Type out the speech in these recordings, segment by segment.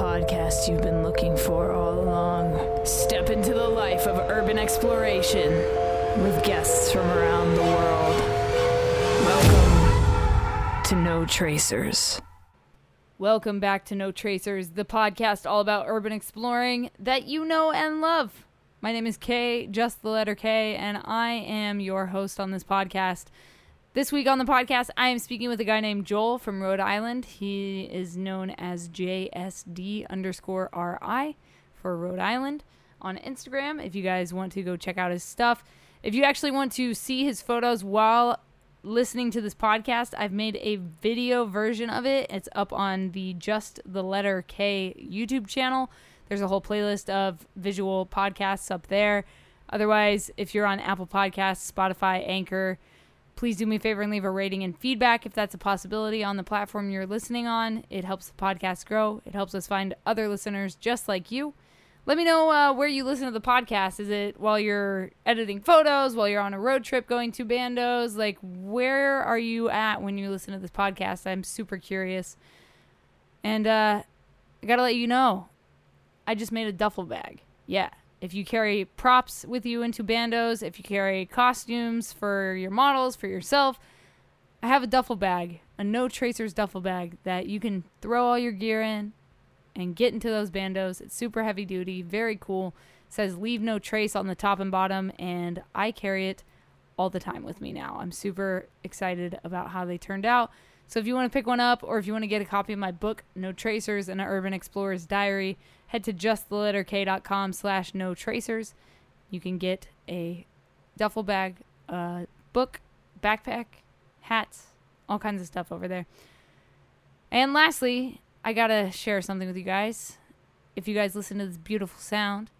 podcast you've been looking for all along. Step into the life of urban exploration with guests from around the world. Welcome to No Tracers. Welcome back to No Tracers, the podcast all about urban exploring that you know and love. My name is Kay, just the letter K, and I am your host on this podcast. This week on the podcast, I am speaking with a guy named Joel from Rhode Island. He is known as JSD underscore RI for Rhode Island on Instagram. If you guys want to go check out his stuff, if you actually want to see his photos while listening to this podcast, I've made a video version of it. It's up on the Just the Letter K YouTube channel. There's a whole playlist of visual podcasts up there. Otherwise, if you're on Apple Podcasts, Spotify, Anchor, please do me a favor and leave a rating and feedback if that's a possibility on the platform you're listening on. It helps the podcast grow, it helps us find other listeners just like you. Let me know uh, where you listen to the podcast. Is it while you're editing photos, while you're on a road trip going to bandos? Like, where are you at when you listen to this podcast? I'm super curious. And uh, I gotta let you know, I just made a duffel bag. Yeah, if you carry props with you into bandos, if you carry costumes for your models, for yourself, I have a duffel bag, a no tracers duffel bag that you can throw all your gear in and get into those bandos. It's super heavy duty, very cool. It says leave no trace on the top and bottom, and I carry it all the time with me now. I'm super excited about how they turned out. So if you want to pick one up or if you want to get a copy of my book, No Tracers, an Urban Explorer's Diary, head to justtheletterk.com slash no tracers. You can get a duffel bag, a book, backpack, hats, all kinds of stuff over there. And lastly, I gotta share something with you guys. If you guys listen to this beautiful sound,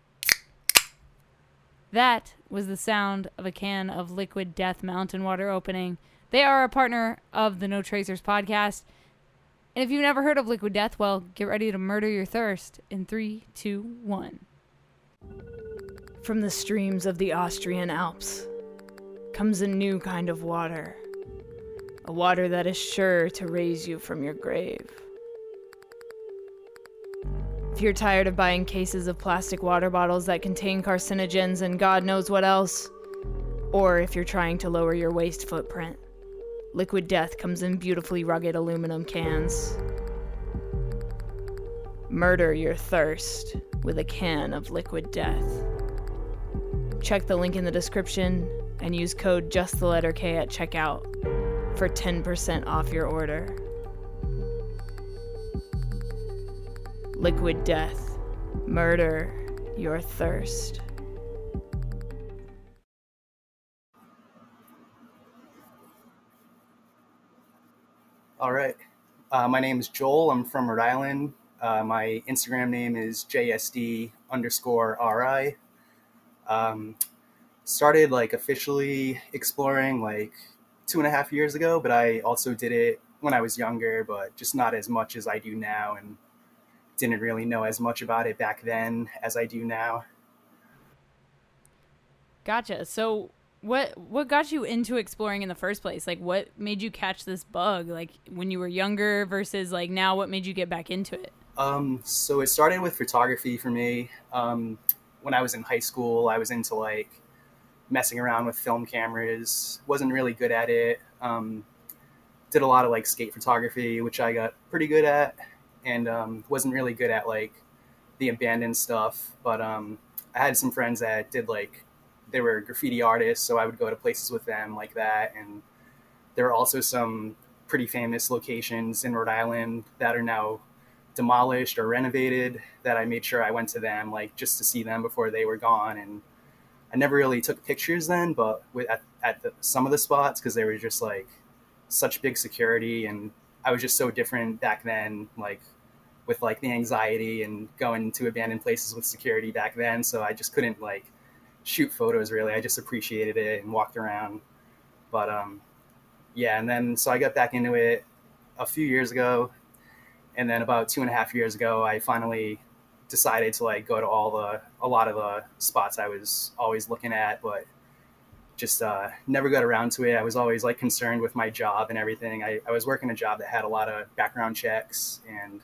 that was the sound of a can of liquid death mountain water opening. They are a partner of the No Tracers podcast. And if you've never heard of Liquid Death, well, get ready to murder your thirst in three, two, one. From the streams of the Austrian Alps comes a new kind of water. A water that is sure to raise you from your grave. If you're tired of buying cases of plastic water bottles that contain carcinogens and God knows what else, or if you're trying to lower your waste footprint, Liquid Death comes in beautifully rugged aluminum cans. Murder your thirst with a can of Liquid Death. Check the link in the description and use code just the letter K at checkout for 10% off your order. Liquid Death. Murder your thirst. All right. Uh, my name is Joel. I'm from Rhode Island. Uh, my Instagram name is JSD underscore RI. Um, started like officially exploring like two and a half years ago, but I also did it when I was younger, but just not as much as I do now, and didn't really know as much about it back then as I do now. Gotcha. So what what got you into exploring in the first place? Like what made you catch this bug like when you were younger versus like now what made you get back into it? Um, so it started with photography for me. Um, when I was in high school, I was into like messing around with film cameras. wasn't really good at it. Um, did a lot of like skate photography, which I got pretty good at, and um, wasn't really good at like the abandoned stuff. But um, I had some friends that did like they were graffiti artists, so I would go to places with them like that. And there are also some pretty famous locations in Rhode Island that are now demolished or renovated that I made sure I went to them, like just to see them before they were gone. And I never really took pictures then, but with, at, at the, some of the spots because they were just like such big security, and I was just so different back then, like with like the anxiety and going to abandoned places with security back then. So I just couldn't like shoot photos really. I just appreciated it and walked around. But um, yeah, and then so I got back into it a few years ago, and then about two and a half years ago, I finally decided to like go to all the a lot of the spots I was always looking at, but just uh, never got around to it. I was always like concerned with my job and everything. I, I was working a job that had a lot of background checks and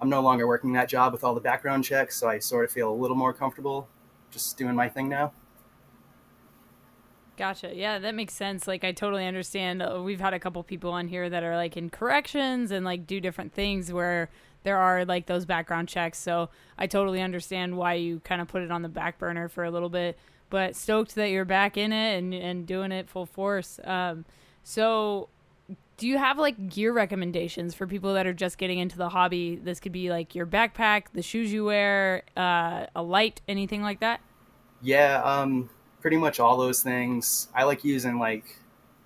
I'm no longer working that job with all the background checks, so I sort of feel a little more comfortable just doing my thing now. Gotcha. Yeah, that makes sense. Like, I totally understand. Uh, we've had a couple people on here that are like in corrections and like do different things where there are like those background checks. So I totally understand why you kind of put it on the back burner for a little bit. But stoked that you're back in it and, and doing it full force. Um, so, do you have like gear recommendations for people that are just getting into the hobby? This could be like your backpack, the shoes you wear, uh, a light, anything like that. Yeah, um, pretty much all those things. I like using like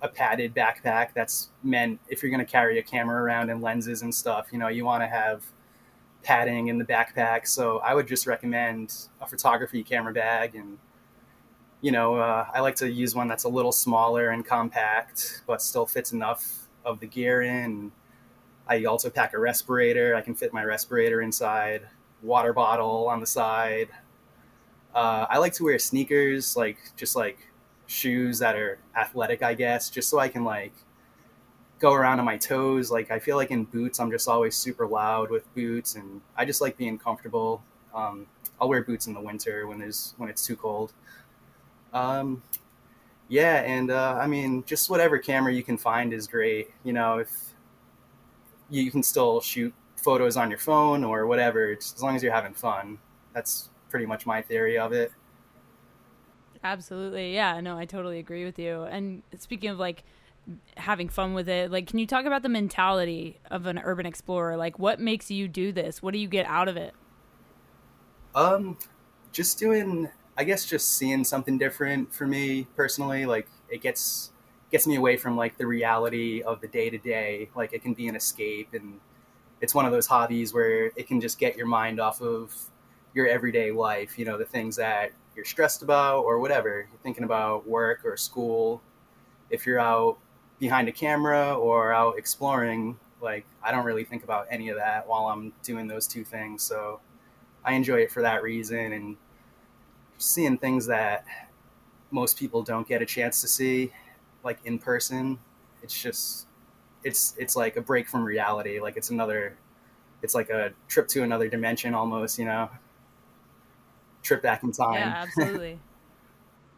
a padded backpack that's meant if you're going to carry a camera around and lenses and stuff, you know, you want to have padding in the backpack. So I would just recommend a photography camera bag and you know, uh, I like to use one that's a little smaller and compact, but still fits enough of the gear in. I also pack a respirator. I can fit my respirator inside, water bottle on the side. Uh, I like to wear sneakers, like just like shoes that are athletic, I guess, just so I can like go around on my toes. Like I feel like in boots, I'm just always super loud with boots, and I just like being comfortable. Um, I'll wear boots in the winter when there's when it's too cold. Um, yeah, and uh, I mean, just whatever camera you can find is great. You know, if you can still shoot photos on your phone or whatever, as long as you're having fun. That's pretty much my theory of it. Absolutely. Yeah, no, I totally agree with you. And speaking of like having fun with it, like can you talk about the mentality of an urban explorer? Like what makes you do this? What do you get out of it? Um just doing I guess just seeing something different for me personally, like it gets gets me away from like the reality of the day to day. Like it can be an escape and it's one of those hobbies where it can just get your mind off of your everyday life, you know, the things that you're stressed about or whatever. You're thinking about work or school. If you're out behind a camera or out exploring, like I don't really think about any of that while I'm doing those two things. So I enjoy it for that reason and seeing things that most people don't get a chance to see like in person it's just it's it's like a break from reality like it's another it's like a trip to another dimension almost you know? Trip back in time. Yeah absolutely.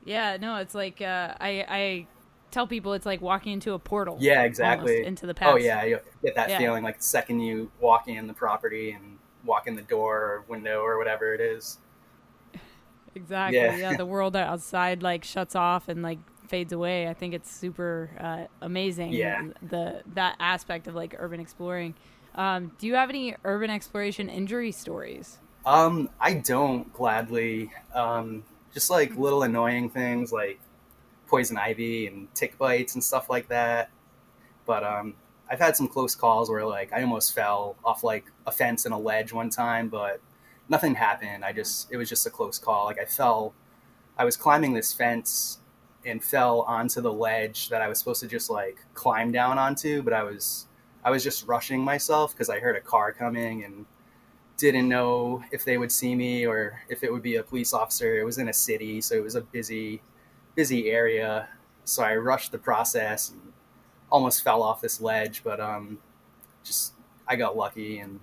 Yeah no it's like uh, i i tell people it's like walking into a portal yeah exactly. into the past. oh yeah you get that yeah. feeling like the second you walk in the property and walk in the door or window or whatever it is Exactly. Yeah. yeah. The world outside like shuts off and like fades away. I think it's super uh, amazing. Yeah. The that aspect of like urban exploring. Um, do you have any urban exploration injury stories? Um, I don't gladly. Um, just like little annoying things like poison ivy and tick bites and stuff like that. But um, I've had some close calls where like I almost fell off like a fence and a ledge one time, but nothing happened. I just it was just a close call. Like I fell, I was climbing this fence and fell onto the ledge that I was supposed to just like climb down onto, but I was I was just rushing myself because I heard a car coming and didn't know if they would see me or if it would be a police officer. It was in a city, so it was a busy busy area. So I rushed the process and almost fell off this ledge, but um just I got lucky and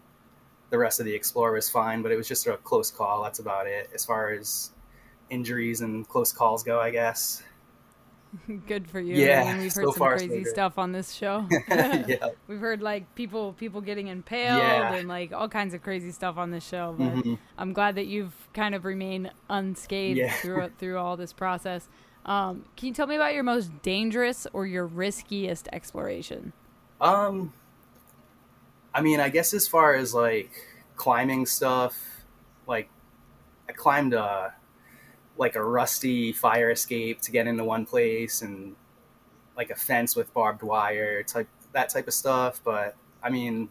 the rest of the Explorer was fine, but it was just a close call. That's about it as far as injuries and close calls go, I guess. Good for you. Yeah, I mean, we've heard so some far, crazy so stuff on this show. yeah. We've heard like people people getting impaled yeah. and like all kinds of crazy stuff on this show. But mm-hmm. I'm glad that you've kind of remained unscathed yeah. through through all this process. Um, can you tell me about your most dangerous or your riskiest exploration? Um, I mean, I guess as far as like climbing stuff, like I climbed a like a rusty fire escape to get into one place and like a fence with barbed wire type that type of stuff. But I mean,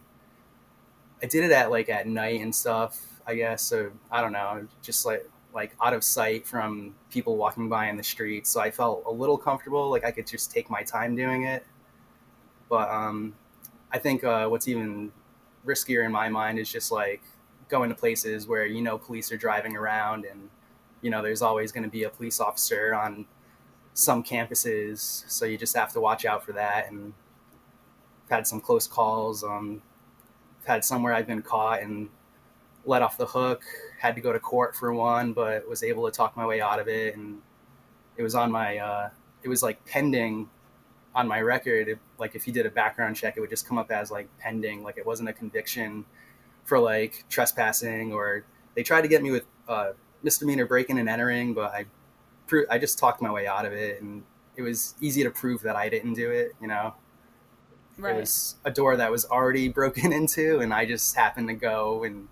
I did it at like at night and stuff. I guess so. I don't know, just like like out of sight from people walking by in the street. So I felt a little comfortable, like I could just take my time doing it. But um, I think uh, what's even riskier in my mind is just like going to places where you know police are driving around and you know there's always going to be a police officer on some campuses so you just have to watch out for that and I've had some close calls um had somewhere I've been caught and let off the hook. Had to go to court for one, but was able to talk my way out of it. And it was on my, uh, it was like pending on my record. It, like if you did a background check, it would just come up as like pending. Like it wasn't a conviction for like trespassing or they tried to get me with uh, misdemeanor breaking and entering, but I, I just talked my way out of it, and it was easy to prove that I didn't do it. You know, right. it was a door that was already broken into, and I just happened to go and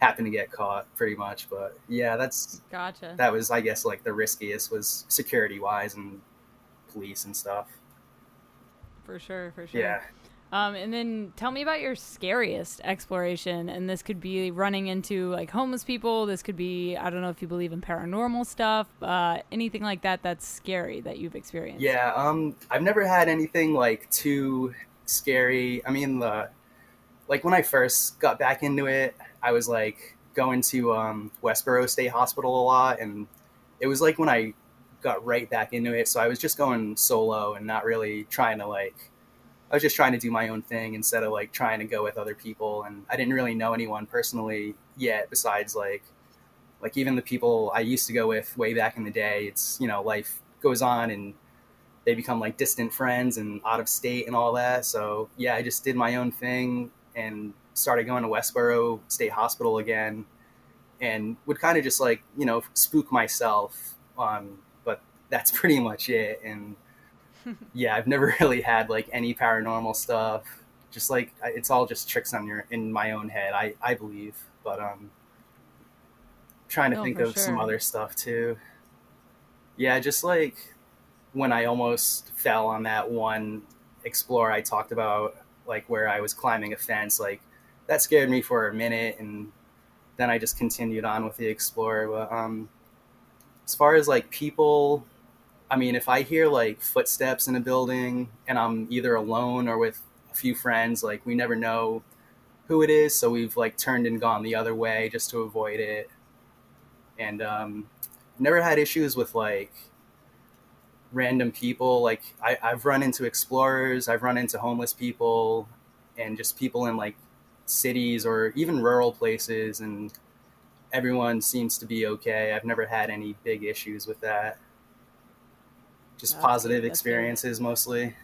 happened to get caught, pretty much. But yeah, that's gotcha. That was, I guess, like the riskiest was security wise and police and stuff. For sure, for sure. Yeah. Um, and then tell me about your scariest exploration. And this could be running into like homeless people. This could be, I don't know if you believe in paranormal stuff, uh, anything like that that's scary that you've experienced. Yeah. Um, I've never had anything like too scary. I mean, the, like when I first got back into it, I was like going to um, Westboro State Hospital a lot. And it was like when I got right back into it. So I was just going solo and not really trying to like, I was just trying to do my own thing instead of like trying to go with other people. And I didn't really know anyone personally yet, besides like, like even the people I used to go with way back in the day. It's you know life goes on and they become like distant friends and out of state and all that. So yeah, I just did my own thing and started going to Westboro State Hospital again, and would kind of just like you know spook myself. Um, that's pretty much it. And yeah, I've never really had like any paranormal stuff. Just like it's all just tricks on your in my own head. I I believe, but um, trying to think of sure. some other stuff too. Yeah, just like when I almost fell on that one explorer I talked about, like where I was climbing a fence, like that scared me for a minute, and then I just continued on with the explorer. But um, as far as like people I mean, if I hear like footsteps in a building and I'm either alone or with a few friends, like we never know who it is, so we've like turned and gone the other way just to avoid it. And um, never had issues with like random people. Like I, I've run into explorers, I've run into homeless people, and just people in like cities or even rural places, and everyone seems to be okay. I've never had any big issues with that just positive experiences good. mostly.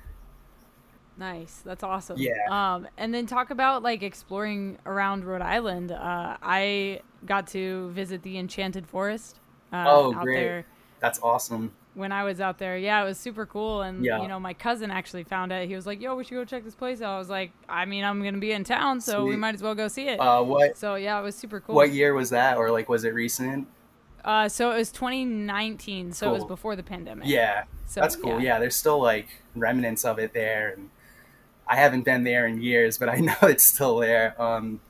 Nice. That's awesome. Yeah. Um, and then talk about like exploring around Rhode Island. Uh, I got to visit the Enchanted Forest. Uh, oh, great. There. That's awesome. When I was out there, yeah, it was super cool. And yeah. you know, my cousin actually found it. He was like, "Yo, we should go check this place out." I was like, "I mean, I'm gonna be in town, so Sweet. we might as well go see it." Uh, what? So yeah, it was super cool. What year was that, or like, was it recent? Uh, so it was 2019, so cool. it was before the pandemic. Yeah, so, that's cool. Yeah. yeah. there's still like remnants of it there, and I haven't been there in years, but I know it's still there. Um,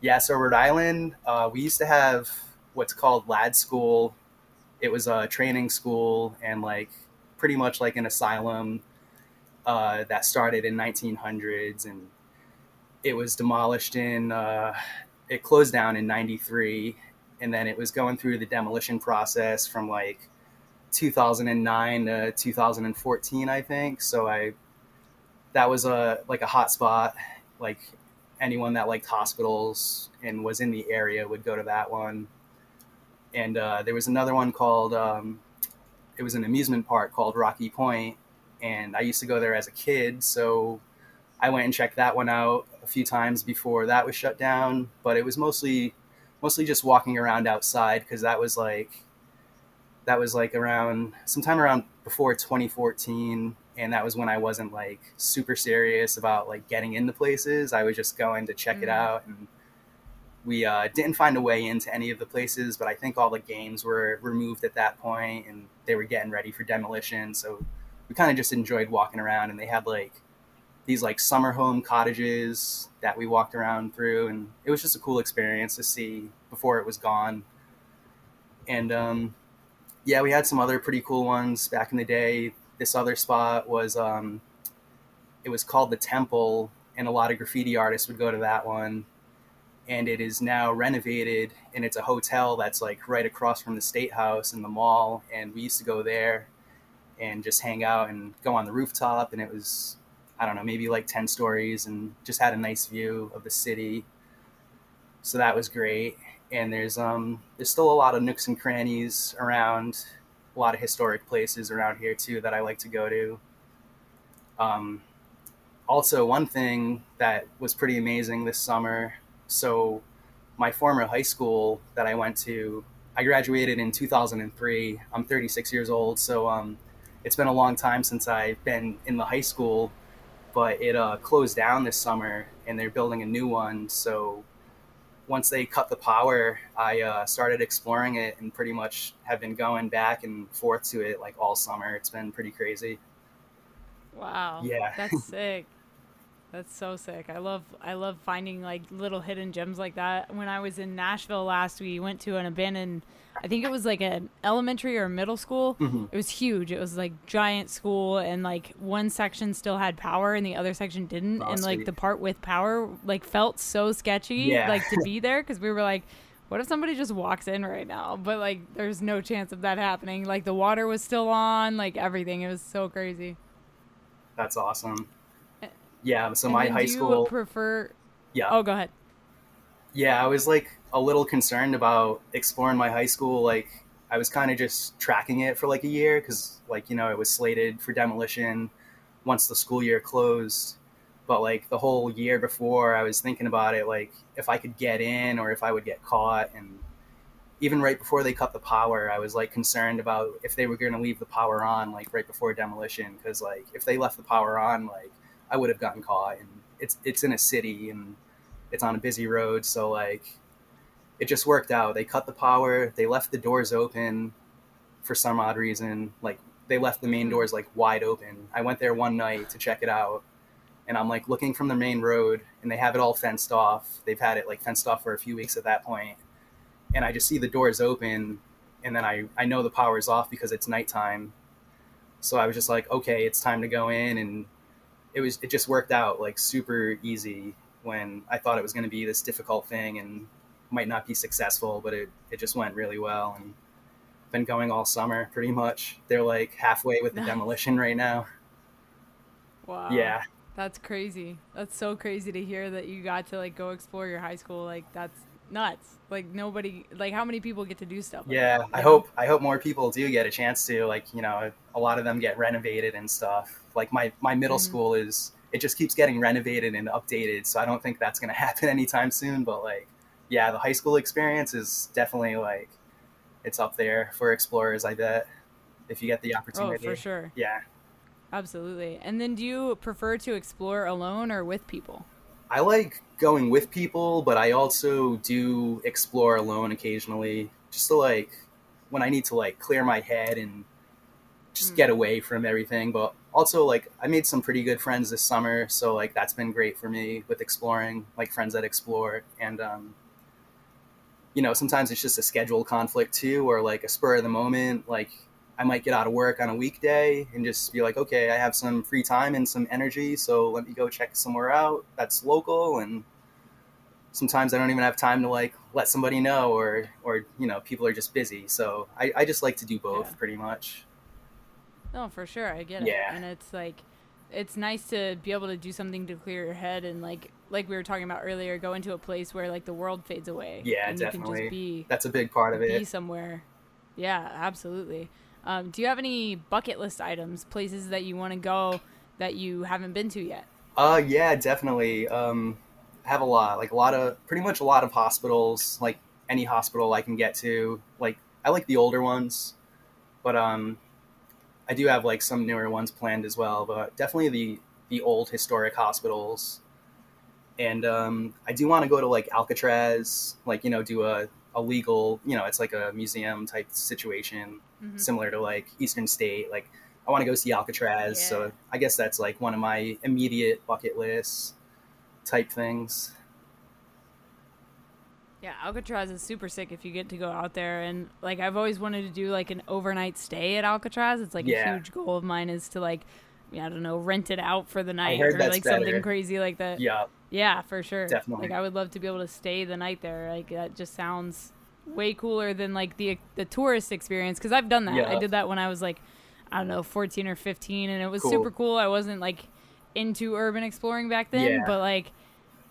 yeah, so Rhode Island, uh, we used to have what's called Ladd School. It was a training school and like pretty much like an asylum uh, that started in 1900s, and it was demolished in. Uh, it closed down in '93 and then it was going through the demolition process from like 2009 to 2014 i think. So i that was a like a hot spot. Like anyone that liked hospitals and was in the area would go to that one. And uh, there was another one called um, it was an amusement park called rocky point and i used to go there as a kid. So i went and checked that one out a few times before that was shut down but it was mostly mostly just walking around outside because that was like that was like around sometime around before 2014 and that was when i wasn't like super serious about like getting into places. I was just going to check mm. it out and we uh, didn't find a way into any of the places but i think all the games were removed at that point and they were getting ready for demolition so we kind of just enjoyed walking around and they had like these like summer home cottages that we walked around through, and it was just a cool experience to see before it was gone. And um, yeah, we had some other pretty cool ones back in the day. This other spot was um, it was called the Temple, and a lot of graffiti artists would go to that one. And it is now renovated, and it's a hotel that's like right across from the State House and the mall. And we used to go there and just hang out and go on the rooftop, and it was I don't know, maybe like 10 stories and just had a nice view of the city. So that was great. And there's um there's still a lot of nooks and crannies around, a lot of historic places around here too that I like to go to. Um, also, one thing that was pretty amazing this summer. So, my former high school that I went to, I graduated in 2003. I'm 36 years old, so um, it's been a long time since I've been in the high school but it uh, closed down this summer and they're building a new one. So once they cut the power, I uh, started exploring it and pretty much have been going back and forth to it like all summer. It's been pretty crazy. Wow. Yeah. That's sick. That's so sick. I love I love finding like little hidden gems like that. When I was in Nashville last, we went to an abandoned I think it was like an elementary or middle school. Mm-hmm. It was huge. It was like giant school and like one section still had power and the other section didn't and like the part with power like felt so sketchy Yeah. like to be there cuz we were like what if somebody just walks in right now? But like there's no chance of that happening. Like the water was still on, like everything. It was so crazy. That's awesome. Yeah, so And my high do you school, prefer yeah, Oh, go ahead. yeah, I was like a little concerned about exploring my high school. Like, I was kind of just tracking it for like a year because, like, you know, it was slated for demolition once the school year closed. But like the whole year before, I was thinking about it, like if I could get in or if I would get caught. And even right before they cut the power, I was like concerned about if they were going to leave the power on, like right before demolition, because like if they left the power on, like I would have gotten caught. And it's it's in a city and it's on a busy road, so like it just worked out. They cut the power, they left the doors open for some odd reason. Like they left the main Hmm. doors like wide open. I went there one night to check it out, and I'm like looking from the main road, and they have it all fenced off. They've had it like fenced off for a few weeks at that point, and I just see the doors open, and then I I know the power's off because it's nighttime. So I was just like, okay, it's time to go in, and it was it just worked out like super easy when I thought it was going to be this difficult thing and might not be successful, but it, it just went really well and been going all summer pretty much. They're like halfway with the demolition right now. Wow. Yeah. That's crazy. That's so crazy to hear that you got to like go explore your high school. Like that's nuts. Like nobody like how many people get to do stuff like Yeah, that? I hope I hope more people do get a chance to like you know a lot of them get renovated and stuff. Like my my middle Mhm. school is it just keeps getting renovated and updated, so I don't think that's going to happen anytime soon. But like, yeah, the high school experience is definitely like it's up there for explorers. I bet if you get the Oh, opportunity. for sure. Yeah, Absolutely. And then do you prefer to explore alone or with people? I like going with people, but I also do explore alone occasionally, just to like when I need to like clear my head and just Mm. get away from everything. But also like I made some pretty good friends this summer, so like that's been great for me with exploring, like friends that explore and um you know, sometimes it's just a schedule conflict too, or like a spur of the moment. Like I might get out of work on a weekday and just be like, okay, I have some free time and some energy, so let me go check somewhere out that's local. And sometimes I don't even have time to like let somebody know, or or you know, people are just busy. So I, I just like to do both, Yeah. pretty much. No, for sure. I get it. Yeah. And it's like it's nice to be able to do something to clear your head and like like we were talking about earlier, go into a place where like the world fades away. Yeah, and You can definitely. just be That's a big part of it. be somewhere. Yeah, absolutely. Um, do you have any bucket list items, places that you want to go that you haven't been to yet? Uh, yeah, definitely. Um, I have a lot, like a lot of, pretty much a lot of hospitals, like any hospital I can get to. Like, I like the older ones, but um, I do have like some newer ones planned as well. But definitely the the old historic hospitals, and um, I do want to go to like Alcatraz, like you know, do a a legal, you know, it's like a museum type situation, Mhm. similar to like Eastern State. Like, I want to go see Alcatraz. Yeah. So I guess that's like one of my immediate bucket list type things. Yeah, Alcatraz is super sick if you get to go out there and like I've always wanted to do like an overnight stay at Alcatraz. It's like Yeah. a huge goal of mine is to like I don't know, rent it out for the night or like something crazy like that. Yeah, Yeah, for sure. Definitely. Like I would love to be able to stay the night there. Like that just sounds way cooler than like the the tourist experience because I've done that. I did that when I was like I don't know, 14 or 15 and it was Cool. super cool. I wasn't like into urban exploring back then, Yeah. but like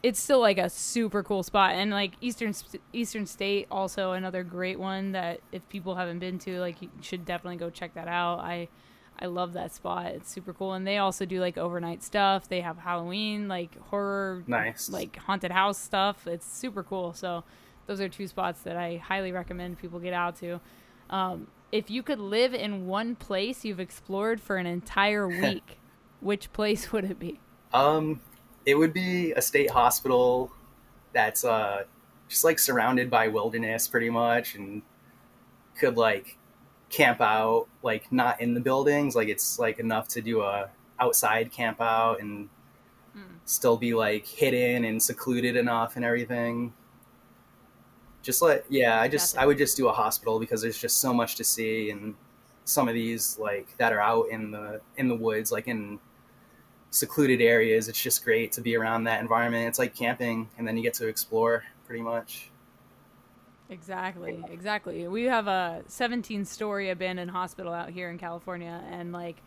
it's still like a super cool spot and like Eastern Eastern State also another great one that if people haven't been to like you should definitely go check that out. I I love that spot. It's super cool and they also do like overnight stuff. They have Halloween like horror Nice. like haunted house stuff. It's super cool. So those are two spots that I highly recommend people get out to. Um, if you could live in one place you've explored for an entire week, which place would it be? Um, it would be a state hospital that's uh just like surrounded by wilderness pretty much and could like camp out like not in the buildings like it's like enough to do a outside camp out and Mm. still be like hidden and secluded enough and everything just like yeah i just Gotcha. i would just do a hospital because there's just so much to see and some of these like that are out in the in the woods like in secluded areas it's just great to be around that environment it's like camping and then you get to explore pretty much Exactly, exactly. We have a 17 story abandoned hospital out here in California, and like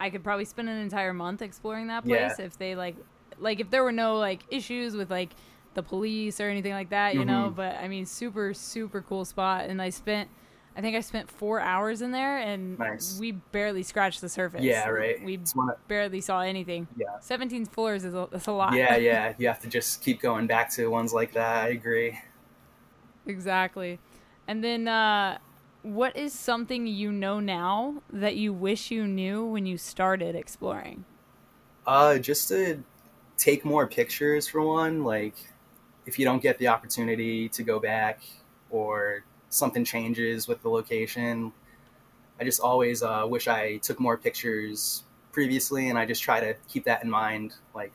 I could probably spend an entire month exploring that place Yeah. if they like, like if there were no like issues with like the police or anything like that, you know. Mhm. But I mean, super, super cool spot, and I spent. I think I spent four hours in there, and Nice. we barely scratched the surface. yeah right We barely saw anything. Yeah. 17 floors is a, that's a lot. yeah yeah you have to just keep going back to ones like that i agree Exactly. And then, uh, what is something you know now that you wish you knew when you started exploring? Uh, just to take more pictures for one. Like, if you don't get the opportunity to go back or something changes with the location, I just always uh, wish I took more pictures previously, and I just try to keep that in mind. Like,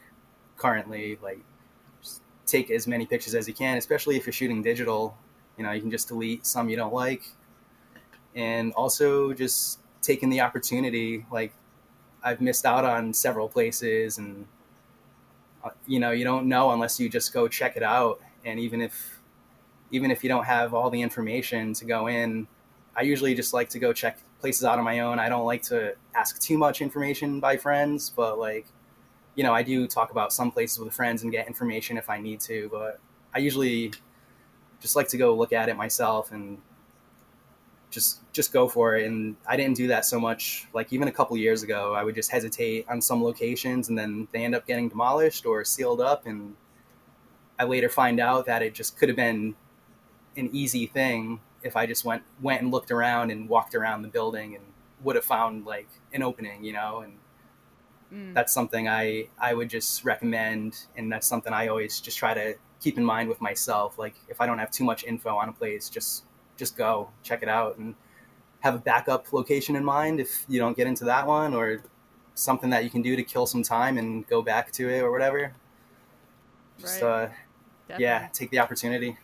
currently, like, take as many pictures as you can, especially if you're shooting digital. You know, you can just delete some you don't like, and also just taking the opportunity, like I've missed out on several places, and uh, you know, you don't know unless you just go check it out. And even if, even if you don't have all the information to go in, I usually just like to go check places out on my own. I don't like to ask too much information by friends, but like, you know, I do talk about some places with friends and get information if I need to. But I usually just like to go look at it myself and just just go for it. And i didn't do that so much like even a couple years ago i would just hesitate on some locations and then they end up getting demolished or sealed up. And i later find out that it just could have been an easy thing if i just went went and looked around and walked around the building and would have found like an opening you know and Mm. that's something I I would just recommend, and that's something I always just try to keep in mind with myself. Like if I don't have too much info on a place, just just go check it out and have a backup location in mind if you don't get into that one, or something that you can do to kill some time and go back to it or whatever. Just Right. uh, yeah, take the opportunity.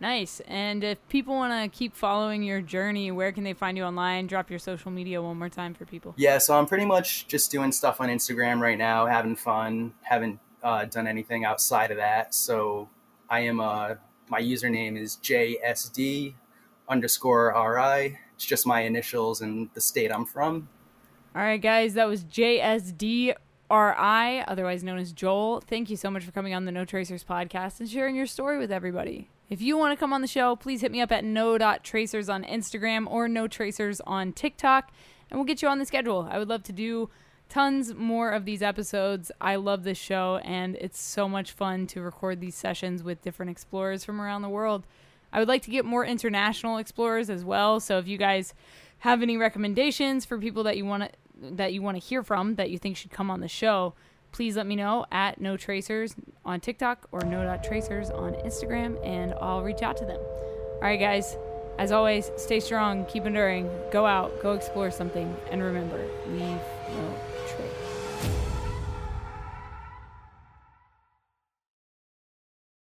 Nice. And if people want to keep following your journey, where can they find you online? Drop your social media one more time for people. Yeah, so I'm pretty much just doing stuff on Instagram right now, having fun. Haven't uh, done anything outside of that. So I am uh, my username is JSD underscore RI. It's just my initials and the state I'm from. All right, guys, that was JSDRI, otherwise known as Joel. Thank you so much for coming on the No Tracers podcast and sharing your story with everybody. If you want to come on the show, please hit me up at no.tracers on Instagram or no tracers on TikTok, and we'll get you on the schedule. I would love to do tons more of these episodes. I love this show, and it's so much fun to record these sessions with different explorers from around the world. I would like to get more international explorers as well. So if you guys have any recommendations for people that you want to that you want to hear from that you think should come on the show, please let me know at no tracers on TikTok or no tracers on Instagram and I'll reach out to them. All right, guys. As always, stay strong, keep enduring, go out, go explore something, and remember, leave.